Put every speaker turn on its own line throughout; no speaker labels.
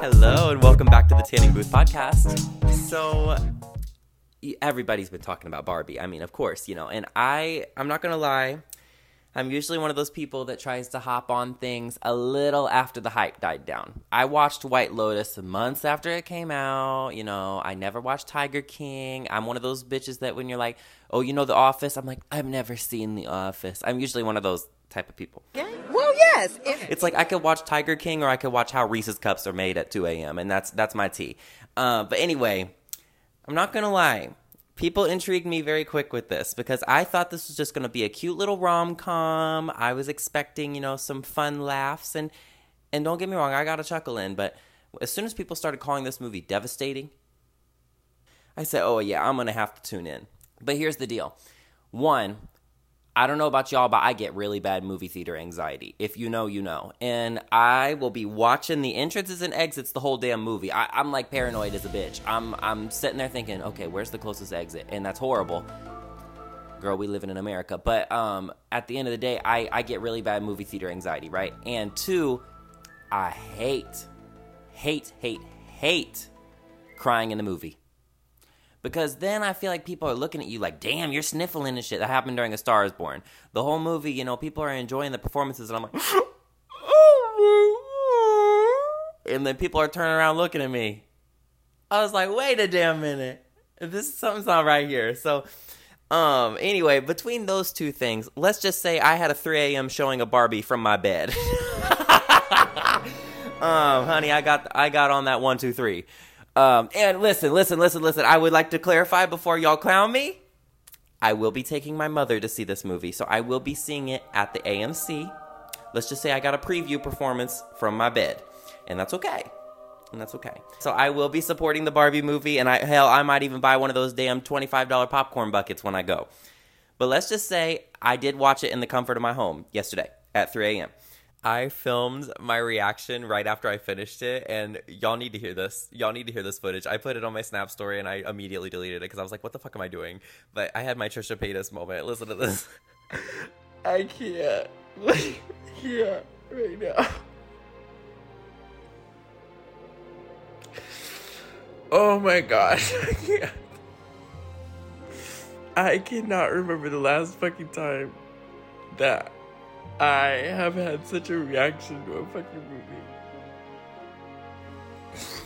Hello and welcome back to the Tanning Booth podcast. So everybody's been talking about Barbie. I mean, of course, you know, and I I'm not going to lie. I'm usually one of those people that tries to hop on things a little after the hype died down. I watched White Lotus months after it came out, you know, I never watched Tiger King. I'm one of those bitches that when you're like, "Oh, you know The Office?" I'm like, "I've never seen The Office." I'm usually one of those type of people.
Well, yes. If,
It's like I could watch Tiger King or I could watch how Reese's cups are made at 2 a.m. and that's that's my tea. Uh, but anyway, I'm not gonna lie. People intrigued me very quick with this because I thought this was just gonna be a cute little rom com. I was expecting, you know, some fun laughs and and don't get me wrong, I got a chuckle in. But as soon as people started calling this movie devastating, I said, "Oh yeah, I'm gonna have to tune in." But here's the deal: one, I don't know about y'all, but I get really bad movie theater anxiety. If you know, you know. And I will be watching the entrances and exits the whole damn movie. I, I'm like paranoid as a bitch. I'm I'm sitting there thinking, okay, where's the closest exit? And that's horrible. Girl, we live in America. But um, at the end of the day, I, I get really bad movie theater anxiety, right? And two, I hate, hate, hate, hate crying in the movie because then I feel like people are looking at you like, damn, you're sniffling and shit. That happened during A Star is Born. The whole movie, you know, people are enjoying the performances, and I'm like, and then people are turning around looking at me. I was like, wait a damn minute. This is something's not right here. So, um, anyway, between those two things, let's just say I had a 3 a.m. showing a Barbie from my bed. um, honey, I got I got on that one, two, three. Um, and listen, listen, listen, listen. I would like to clarify before y'all clown me. I will be taking my mother to see this movie, so I will be seeing it at the AMC. Let's just say I got a preview performance from my bed, and that's okay. And that's okay. So I will be supporting the Barbie movie, and I hell, I might even buy one of those damn twenty-five dollar popcorn buckets when I go. But let's just say I did watch it in the comfort of my home yesterday at 3 a.m. I filmed my reaction right after I finished it, and y'all need to hear this. Y'all need to hear this footage. I put it on my Snap story, and I immediately deleted it because I was like, "What the fuck am I doing?" But I had my Trisha Paytas moment. Listen to this. I can't. yeah, right now. Oh my gosh, I can't. I cannot remember the last fucking time that I have had such a reaction to a fucking movie.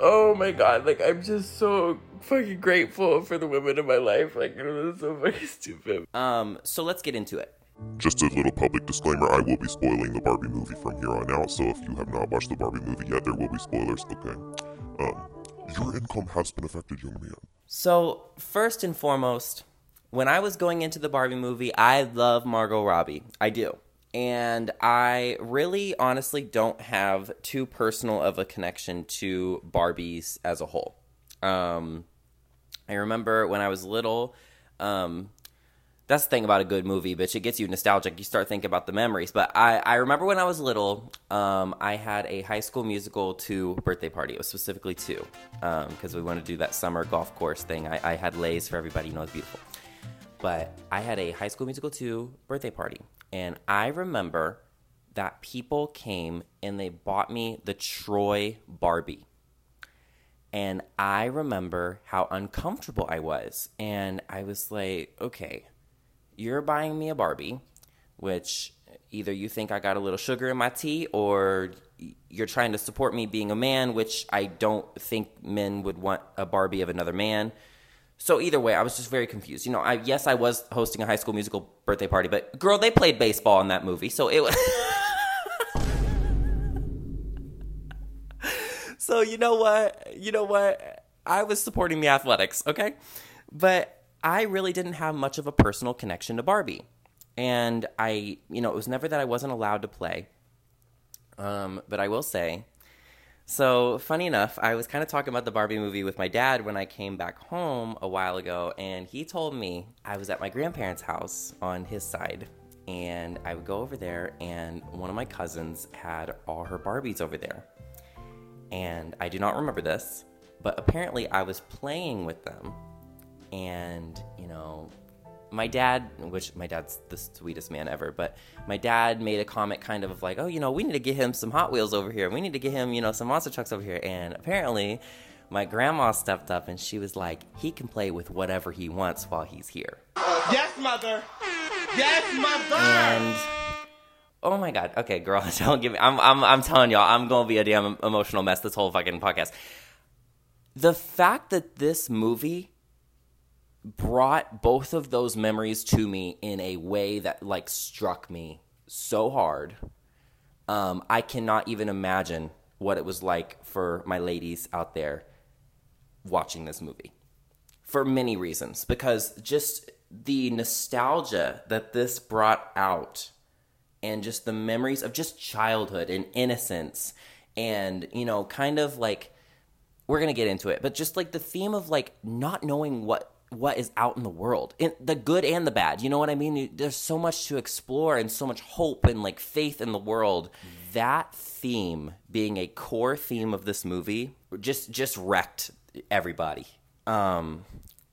Oh my god, like I'm just so fucking grateful for the women in my life. Like it was so fucking stupid. Um, so let's get into it.
Just a little public disclaimer I will be spoiling the Barbie movie from here on out, so if you have not watched the Barbie movie yet, there will be spoilers, okay? Um, your income has been affected, young man.
So, first and foremost, when I was going into the Barbie movie, I love Margot Robbie. I do. And I really honestly don't have too personal of a connection to Barbies as a whole. Um, I remember when I was little, um, that's the thing about a good movie, bitch. It gets you nostalgic. You start thinking about the memories. But I, I remember when I was little, um, I had a high school musical two birthday party. It was specifically two because we wanted to do that summer golf course thing. I, I had leis for everybody. You know, it's beautiful. But I had a high school musical two birthday party. And I remember that people came and they bought me the Troy Barbie. And I remember how uncomfortable I was. And I was like, okay, you're buying me a Barbie, which either you think I got a little sugar in my tea or you're trying to support me being a man, which I don't think men would want a Barbie of another man. So either way, I was just very confused. You know, I yes, I was hosting a high school musical birthday party, but girl, they played baseball in that movie, so it was. so you know what? You know what? I was supporting the athletics, okay? But I really didn't have much of a personal connection to Barbie. And I, you know, it was never that I wasn't allowed to play. Um, but I will say, so funny enough, I was kind of talking about the Barbie movie with my dad when I came back home a while ago, and he told me I was at my grandparents' house on his side, and I would go over there, and one of my cousins had all her Barbies over there. And I do not remember this, but apparently I was playing with them, and you know, my dad, which my dad's the sweetest man ever, but my dad made a comment kind of like, oh, you know, we need to get him some Hot Wheels over here. We need to get him, you know, some monster trucks over here. And apparently, my grandma stepped up and she was like, he can play with whatever he wants while he's here.
Yes, mother. Yes, mother.
And oh my god, okay, girl, don't give me. I'm, I'm, I'm telling y'all, I'm gonna be a damn emotional mess this whole fucking podcast. The fact that this movie brought both of those memories to me in a way that like struck me so hard. Um, I cannot even imagine what it was like for my ladies out there watching this movie for many reasons because just the nostalgia that this brought out and just the memories of just childhood and innocence and you know kind of like we're going to get into it but just like the theme of like not knowing what what is out in the world in the good and the bad you know what i mean? There's so much to explore and so much hope and like faith in the world. That theme being a core theme of this movie just just wrecked everybody. Um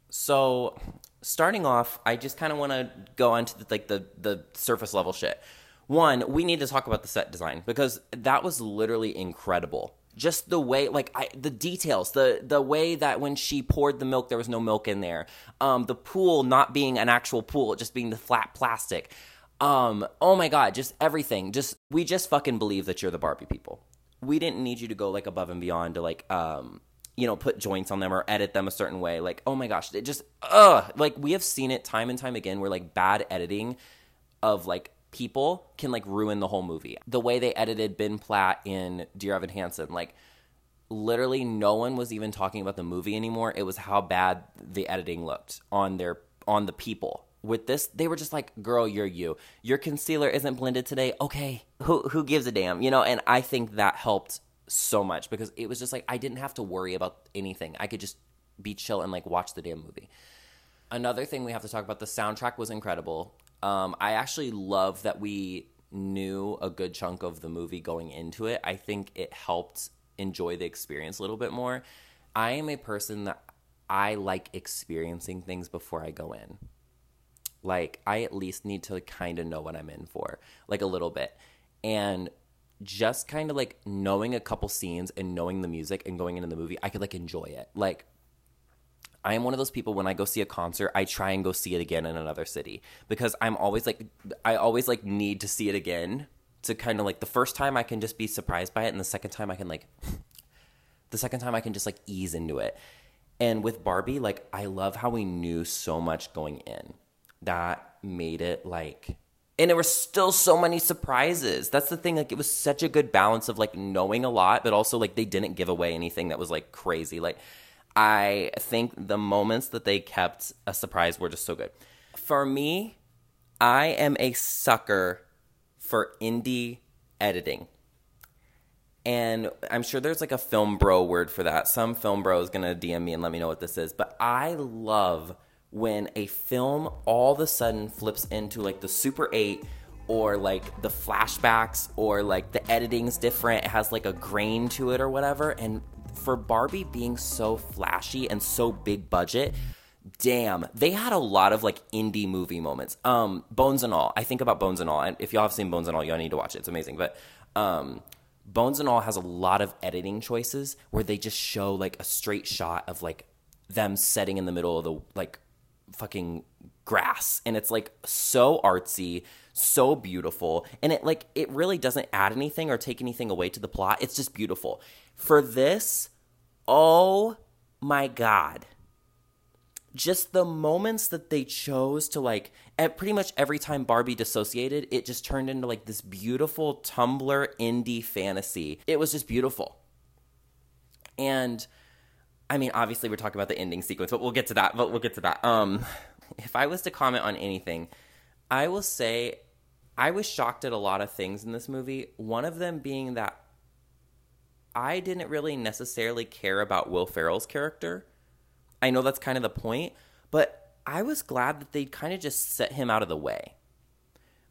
so starting off i just kind of want to go on to the, like the the surface level shit. One we need to talk about the set design because that was literally incredible just the way like I, the details the the way that when she poured the milk there was no milk in there. Um the pool not being an actual pool just being the flat plastic. Um oh my god just everything. Just we just fucking believe that you're the barbie people. We didn't need you to go like above and beyond to like um you know put joints on them or edit them a certain way. Like oh my gosh it just ugh. Like we have seen it time and time again where like bad editing of like people can like ruin the whole movie. The way they edited Ben Platt in Dear Evan Hansen, like literally no one was even talking about the movie anymore. It was how bad the editing looked on their on the people. With this, they were just like, "Girl, you're you. Your concealer isn't blended today. Okay, who who gives a damn?" You know. And I think that helped so much because it was just like I didn't have to worry about anything. I could just be chill and like watch the damn movie. Another thing we have to talk about the soundtrack was incredible. Um, I actually love that we knew a good chunk of the movie going into it. I think it helped enjoy the experience a little bit more. I am a person that I like experiencing things before I go in. Like, I at least need to kind of know what I'm in for, like a little bit. And just kind of like knowing a couple scenes and knowing the music and going into the movie, I could like enjoy it. Like, I am one of those people when I go see a concert, I try and go see it again in another city because I'm always like I always like need to see it again to kind of like the first time I can just be surprised by it and the second time I can like the second time I can just like ease into it. And with Barbie, like I love how we knew so much going in. That made it like and there were still so many surprises. That's the thing. Like it was such a good balance of like knowing a lot, but also like they didn't give away anything that was like crazy. Like I think the moments that they kept a surprise were just so good. For me, I am a sucker for indie editing. And I'm sure there's like a film bro word for that. Some film bro is going to DM me and let me know what this is. But I love when a film all of a sudden flips into like the Super 8 or like the flashbacks or like the editing's different. It has like a grain to it or whatever. And for Barbie being so flashy and so big budget, damn, they had a lot of like indie movie moments. Um, Bones and All. I think about Bones and All. And if y'all have seen Bones and All, y'all need to watch it. It's amazing. But um, Bones and All has a lot of editing choices where they just show like a straight shot of like them setting in the middle of the like fucking grass. And it's like so artsy so beautiful. And it like it really doesn't add anything or take anything away to the plot. It's just beautiful. For this oh my god. Just the moments that they chose to like at pretty much every time Barbie dissociated, it just turned into like this beautiful Tumblr indie fantasy. It was just beautiful. And I mean, obviously we're talking about the ending sequence, but we'll get to that. But we'll get to that. Um if I was to comment on anything, I will say I was shocked at a lot of things in this movie. One of them being that I didn't really necessarily care about Will Ferrell's character. I know that's kind of the point, but I was glad that they kind of just set him out of the way.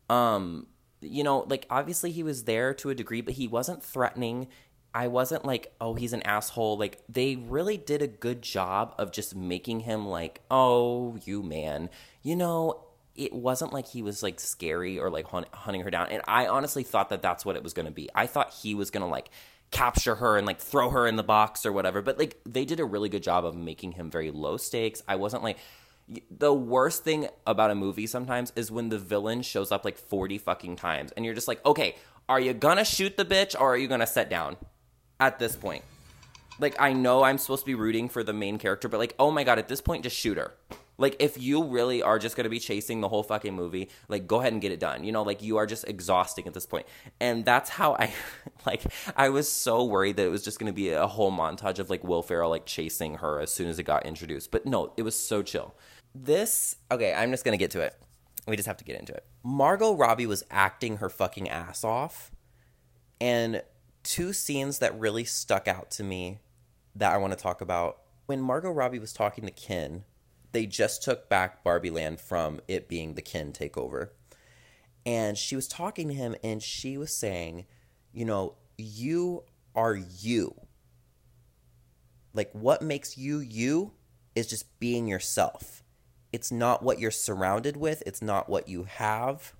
Um, you know, like obviously he was there to a degree, but he wasn't threatening. I wasn't like, oh, he's an asshole. Like they really did a good job of just making him like, oh, you man. You know, it wasn't like he was like scary or like hunt- hunting her down. And I honestly thought that that's what it was going to be. I thought he was going to like capture her and like throw her in the box or whatever. But like they did a really good job of making him very low stakes. I wasn't like the worst thing about a movie sometimes is when the villain shows up like 40 fucking times and you're just like, "Okay, are you to shoot the bitch or are you going to set down?" At this point. Like I know I'm supposed to be rooting for the main character, but like, "Oh my god, at this point just shoot her." Like if you really are just to be chasing the whole fucking movie, like go ahead and get it done. You know, like you are just exhausting at this point. And that's how I like I was so worried that it was just to be a whole montage of like Will Ferrell like chasing her as soon as it got introduced. But no, it was so chill. This okay, I'm just to get to it. We just have to get into it. Margot Robbie was acting her fucking ass off. And two scenes that really stuck out to me that I want to talk about. When Margot Robbie was talking to Ken, they just took back Barbie Land from it being the Ken takeover. And she was talking to him and she was saying, you know, you are you. Like, what makes you you is just being yourself. It's not what you're surrounded with, it's not what you have,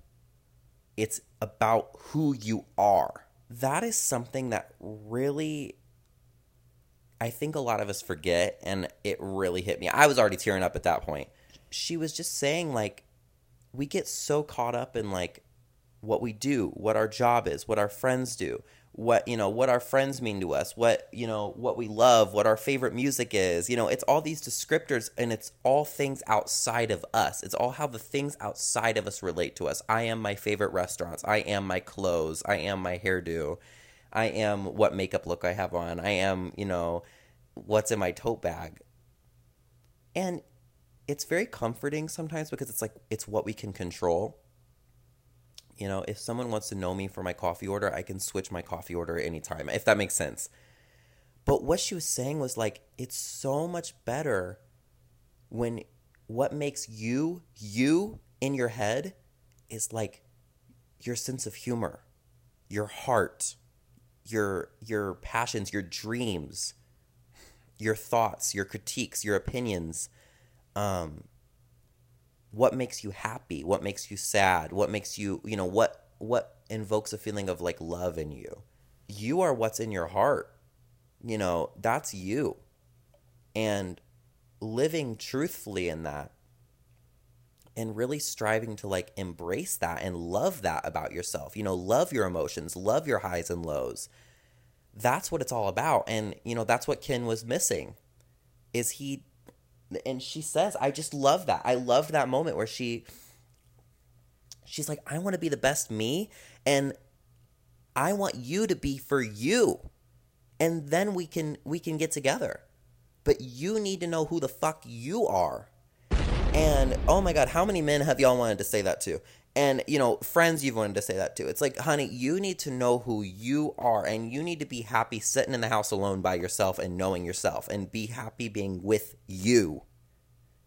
it's about who you are. That is something that really I think a lot of us forget, and it really hit me. I was already tearing up at that point. She was just saying, like, we get so caught up in, like, what we do, what our job is, what our friends do, what, you know, what our friends mean to us, what, you know, what we love, what our favorite music is. You know, it's all these descriptors, and it's all things outside of us. It's all how the things outside of us relate to us. I am my favorite restaurants. I am my clothes. I am my hairdo. I am what makeup look I have on. I am, you know, what's in my tote bag. And it's very comforting sometimes because it's like it's what we can control. You know, if someone wants to know me for my coffee order, I can switch my coffee order anytime, if that makes sense. But what she was saying was like, it's so much better when what makes you, you in your head is like your sense of humor, your heart, your your passions, your dreams, your thoughts, your critiques, your opinions. Um, what makes you happy? What makes you sad? What makes you, you know, what what invokes a feeling of like love in you? You are what's in your heart. You know, that's you. And living truthfully in that and really striving to like embrace that and love that about yourself. You know, love your emotions, love your highs and lows. That's what it's all about. And, you know, that's what Ken was missing. Is he and she says, I just love that. I love that moment where she she's like, I want to be the best me and I want you to be for you. And then we can we can get together. But you need to know who the fuck you are and oh my God, how many men have y'all wanted to say that to? And, you know, friends you've wanted to say that to. It's like, honey, you need to know who you are and you need to be happy sitting in the house alone by yourself and knowing yourself and be happy being with you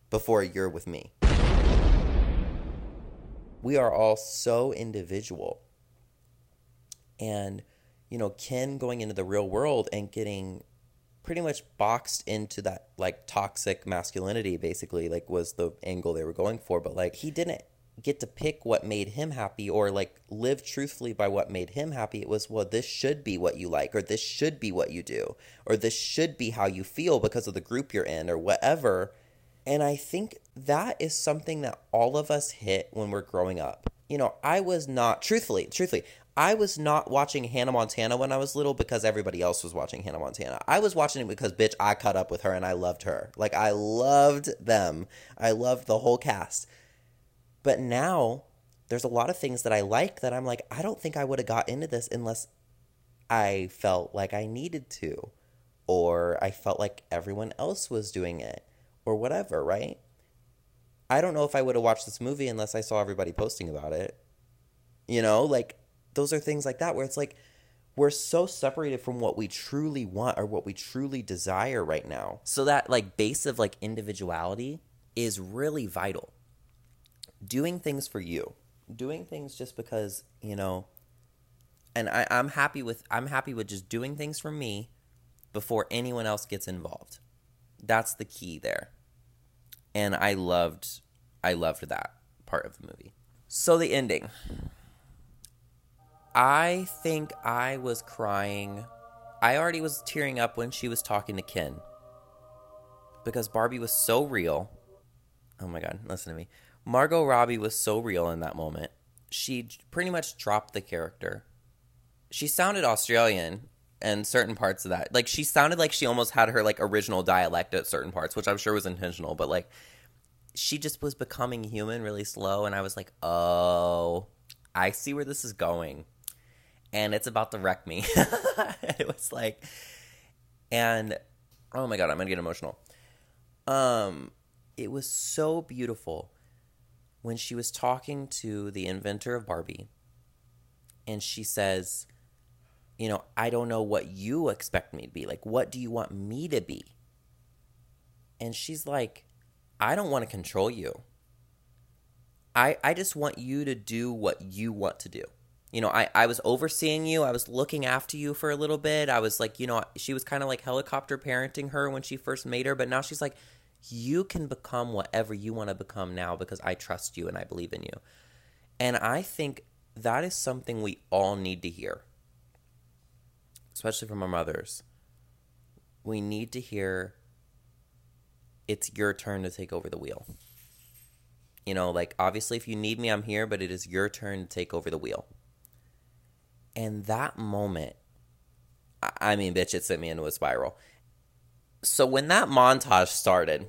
before you're with me. We are all so individual. And, you know, Ken going into the real world and getting pretty much boxed into that like toxic masculinity basically like was the angle they were going for but like he didn't get to pick what made him happy or like live truthfully by what made him happy. It was, well, this should be what you like, or this should be what you do, or this should be how you feel because of the group you're in, or whatever. And I think that is something that all of us hit when we're growing up. You know, I was not, truthfully, truthfully, I was not watching Hannah Montana when I was little because everybody else was watching Hannah Montana. I was watching it because, bitch, I caught up with her and I loved her. Like, I loved them. I loved the whole cast. But now, there's a lot of things that I like that I'm like, I don't think I would have got into this unless I felt like I needed to, or I felt like everyone else was doing it, or whatever, right? I don't know if I would have watched this movie unless I saw everybody posting about it. You know, like those are things like that where it's like we're so separated from what we truly want or what we truly desire right now. So that like base of like individuality is really vital. Doing things for you, doing things just because, you know, and I, I'm happy with I'm happy with just doing things for me before anyone else gets involved. That's the key there. And I loved I loved that part of the movie. So the ending. I think I was crying. I already was tearing up when she was talking to Ken. Because Barbie was so real. Oh my god, listen to me. Margot Robbie was so real in that moment. She pretty much dropped the character. She sounded Australian and certain parts of that. Like she sounded like she almost had her like original dialect at certain parts, which I'm sure was intentional, but like she just was becoming human really slow and I was like, "Oh, I see where this is going." and it's about to wreck me. it was like, and oh my god, I'm gonna get emotional. Um, it was so beautiful when she was talking to the inventor of Barbie, and she says, "You know, I don't know what you expect me to be. Like, what do you want me to be?" And she's like, "I don't want to control you. I I just want you to do what you want to do." you know, I, I was overseeing you. I was looking after you for a little bit. I was like, you know, she was kind of like helicopter parenting her when she first made her. But now she's like, you can become whatever you want to become now because I trust you and I believe in you. And I think that is something we all need to hear, especially from our mothers. We need to hear it's your turn to take over the wheel. You know, like obviously, if you need me, I'm here, but it is your turn to take over the wheel. And that moment, I mean, bitch, it sent me into a spiral. So when that montage started,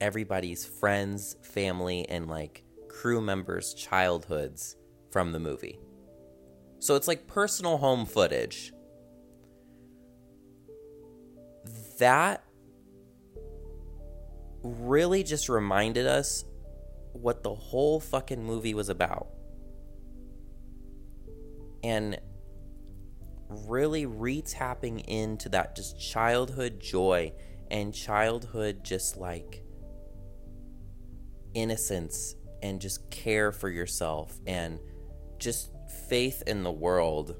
everybody's friends, family, and like crew members' childhoods from the movie. So it's like personal home footage. That really just reminded us what the whole fucking movie was about. And really re-tapping into that just childhood joy and childhood just like innocence and just care for yourself and just faith in the world.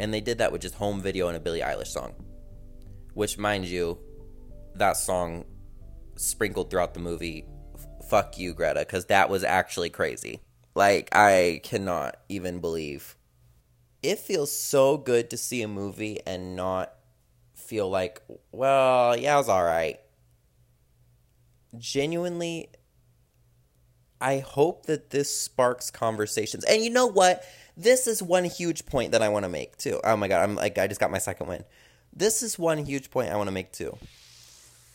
And they did that with just home video and a Billie Eilish song. Which, mind you, that song sprinkled throughout the movie. F- fuck you, Greta, because that was actually crazy. Like, I cannot even believe. It feels so good to see a movie and not feel like, well, yeah, it was all right. Genuinely, I hope that this sparks conversations. And you know what? This is one huge point that I want to make too. Oh my god, I'm like I just got my second win. This is one huge point I want to make too.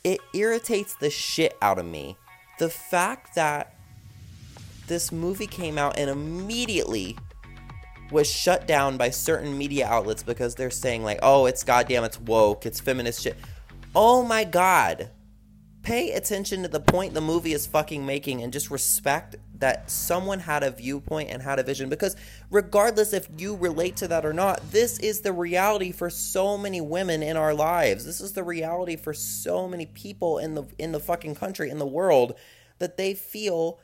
It irritates the shit out of me. The fact that this movie came out and immediately was shut down by certain media outlets because they're saying like, "Oh, it's goddamn, it's woke, it's feminist shit." Oh my god. Pay attention to the point the movie is fucking making and just respect that someone had a viewpoint and had a vision because regardless if you relate to that or not, this is the reality for so many women in our lives. This is the reality for so many people in the in the fucking country in the world that they feel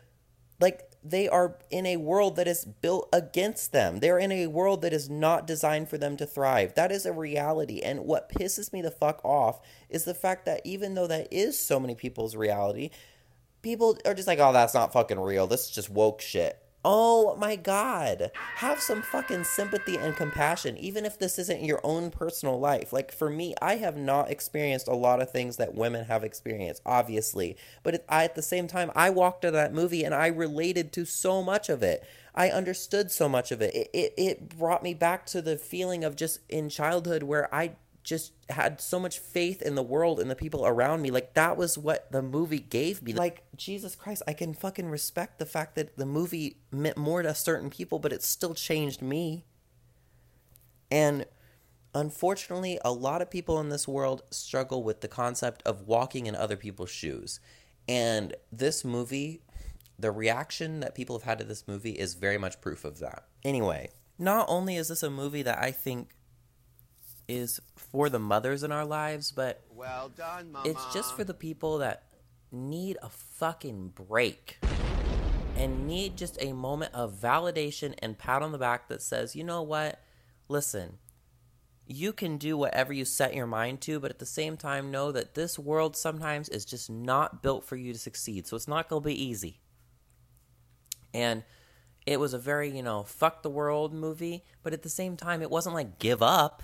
like they are in a world that is built against them. They're in a world that is not designed for them to thrive. That is a reality. And what pisses me the fuck off is the fact that even though that is so many people's reality, people are just like, oh, that's not fucking real. This is just woke shit. Oh my God. Have some fucking sympathy and compassion, even if this isn't your own personal life. Like for me, I have not experienced a lot of things that women have experienced, obviously. But it, I, at the same time, I walked into that movie and I related to so much of it. I understood so much of it. It, it, it brought me back to the feeling of just in childhood where I just had so much faith in the world and the people around me. Like that was what the movie gave me. Like Jesus Christ, I can fucking respect the fact that the movie meant more to certain people, but it still changed me. And unfortunately, a lot of people in this world struggle with the concept of walking in other people's shoes. And this movie, the reaction that people have had to this movie is very much proof of that. Anyway, not only is this a movie that I think is for the mothers in our lives, but
well done, Mama.
it's just for the people that need a fucking break and need just a moment of validation and pat on the back that says, you know what? Listen, you can do whatever you set your mind to, but at the same time, know that this world sometimes is just not built for you to succeed. So it's not going to be easy. And it was a very, you know, fuck the world movie, but at the same time, it wasn't like give up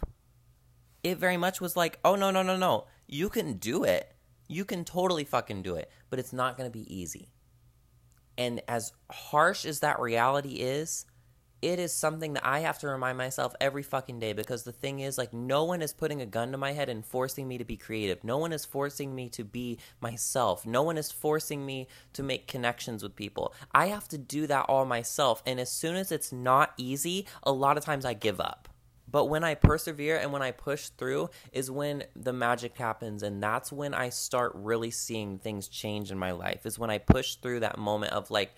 it very much was like, oh, no, no, no, no. You can do it. You can totally fucking do it, but it's not going to be easy. And as harsh as that reality is, it is something that I have to remind myself every fucking day because the thing is, like, no one is putting a gun to my head and forcing me to be creative. No one is forcing me to be myself. No one is forcing me to make connections with people. I have to do that all myself. And as soon as it's not easy, a lot of times I give up. But when I persevere and when I push through is when the magic happens. And that's when I start really seeing things change in my life, is when I push through that moment of like,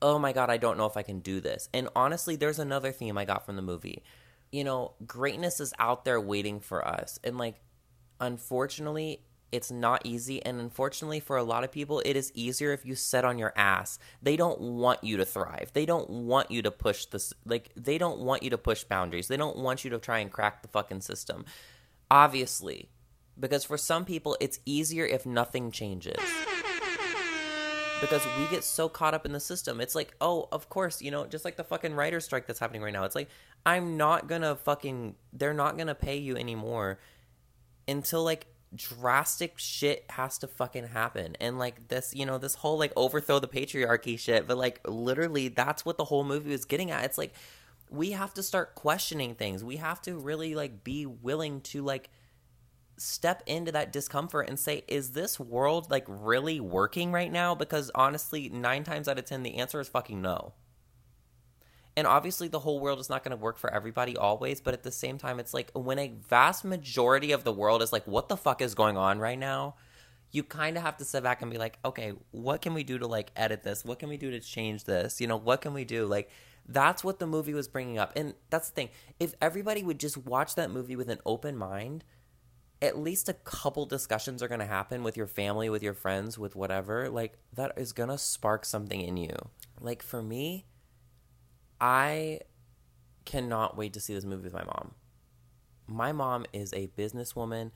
oh my God, I don't know if I can do this. And honestly, there's another theme I got from the movie. You know, greatness is out there waiting for us. And like, unfortunately, it's not easy and unfortunately for a lot of people it is easier if you sit on your ass. They don't want you to thrive. They don't want you to push this like they don't want you to push boundaries. They don't want you to try and crack the fucking system. Obviously because for some people it's easier if nothing changes. Because we get so caught up in the system. It's like oh of course you know just like the fucking writer strike that's happening right now. It's like i'm not gonna fucking they're not gonna pay you anymore until like drastic shit has to fucking happen. And like this you know this whole like overthrow the patriarchy shit but like literally that's what the whole movie was getting at. It's like we have to start questioning things. We have to really like be willing to like step into that discomfort and say is this world like really working right now? Because honestly 9 times out of 10 the answer is fucking no and obviously, the whole world is not going to work for everybody always, but at the same time, it's like when a vast majority of the world is like, what the fuck is going on right now? You kind of have to sit back and be like, okay, what can we do to like edit this? What can we do to change this? You know, what can we do? Like, that's what the movie was bringing up. And that's the thing. If everybody would just watch that movie with an open mind, at least a couple discussions are going to happen with your family, with your friends, with whatever. Like, that is going to spark something in you. Like, for me, I cannot wait to see this movie with my mom. My mom is a businesswoman.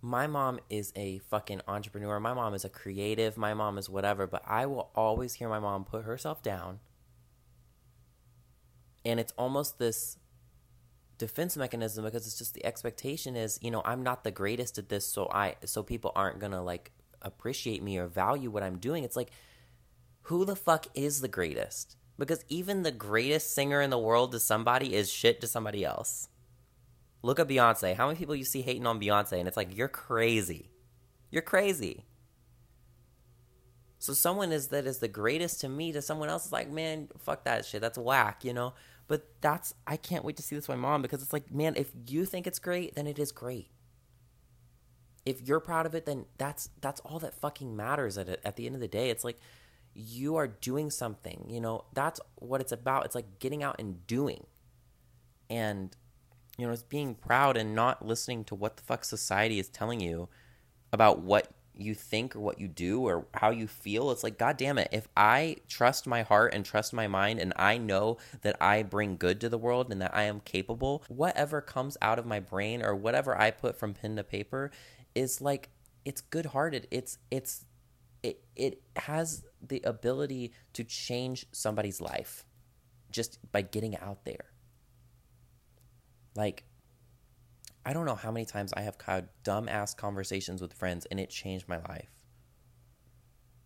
My mom is a fucking entrepreneur. My mom is a creative. My mom is whatever. But I will always hear my mom put herself down. And it's almost this defense mechanism because it's just the expectation is, you know, I'm not the greatest at this, so I so people aren't gonna like appreciate me or value what I'm doing. It's like, who the fuck is the greatest? Because even the greatest singer in the world to somebody is shit to somebody else. Look at Beyonce. How many people you see hating on Beyonce? And it's like, you're crazy. You're crazy. So someone is that is the greatest to me to someone else is like, man, fuck that shit. That's whack, you know? But that's I can't wait to see this with my mom because it's like, man, if you think it's great, then it is great. If you're proud of it, then that's that's all that fucking matters at at the end of the day. It's like you are doing something, you know? That's what it's about. It's like getting out and doing. And you know, it's being proud and not listening to what the fuck society is telling you about what you think or what you do or how you feel. It's like, God damn it, if I trust my heart and trust my mind and I know that I bring good to the world and that I am capable, whatever comes out of my brain or whatever I put from pen to paper is like it's good hearted. It's it's it it has the ability to change somebody's life just by getting out there. Like I don't know how many times I have had dumb ass conversations with friends and it changed my life.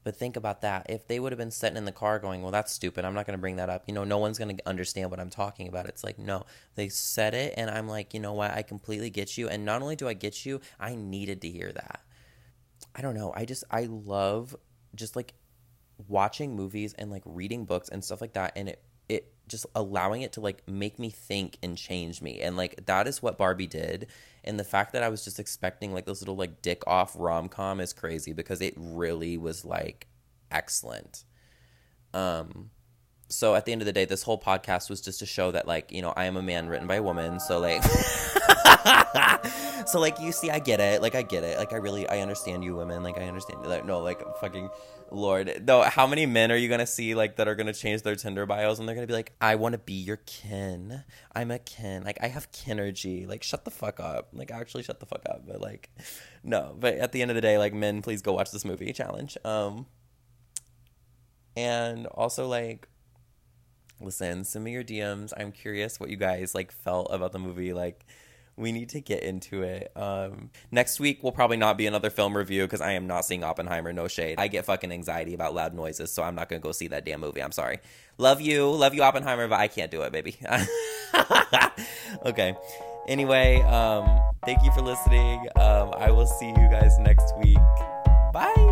But think about that. If they would have been sitting in the car going, well, that's stupid. I'm not going to bring that up. You know, no one's going to understand what I'm talking about. It's like, no, they said it. And I'm like, you know what? I completely get you. And not only do I get you, I needed to hear that. I don't know. I just, I love just like watching movies and like reading books and stuff like that. And it, it just allowing it to like make me think and change me. And like that is what Barbie did. And the fact that I was just expecting like this little like dick off rom com is crazy because it really was like excellent. Um so at the end of the day, this whole podcast was just to show that like, you know, I am a man written by a woman. So like So like you see, I get it. Like I get it. Like I really I understand you women. Like I understand like no, like fucking Lord. Though how many men are you gonna see like that are gonna change their Tinder bios and they're gonna be like, I wanna be your Ken. I'm a Ken. Like I have Kenergy. Like shut the fuck up. Like actually shut the fuck up. But like no. But at the end of the day, like men, please go watch this movie challenge. Um and also like listen, send me your DMs. I'm curious what you guys like felt about the movie. Like we need to get into it. Um, next week will probably not be another film review because I am not seeing Oppenheimer. No shade. I get fucking anxiety about loud noises, so I'm not gonna go see that damn movie. I'm sorry. Love you, love you, Oppenheimer, but I can't do it, baby. okay. Anyway, um, thank you for listening. Um, I will see you guys next week. Bye.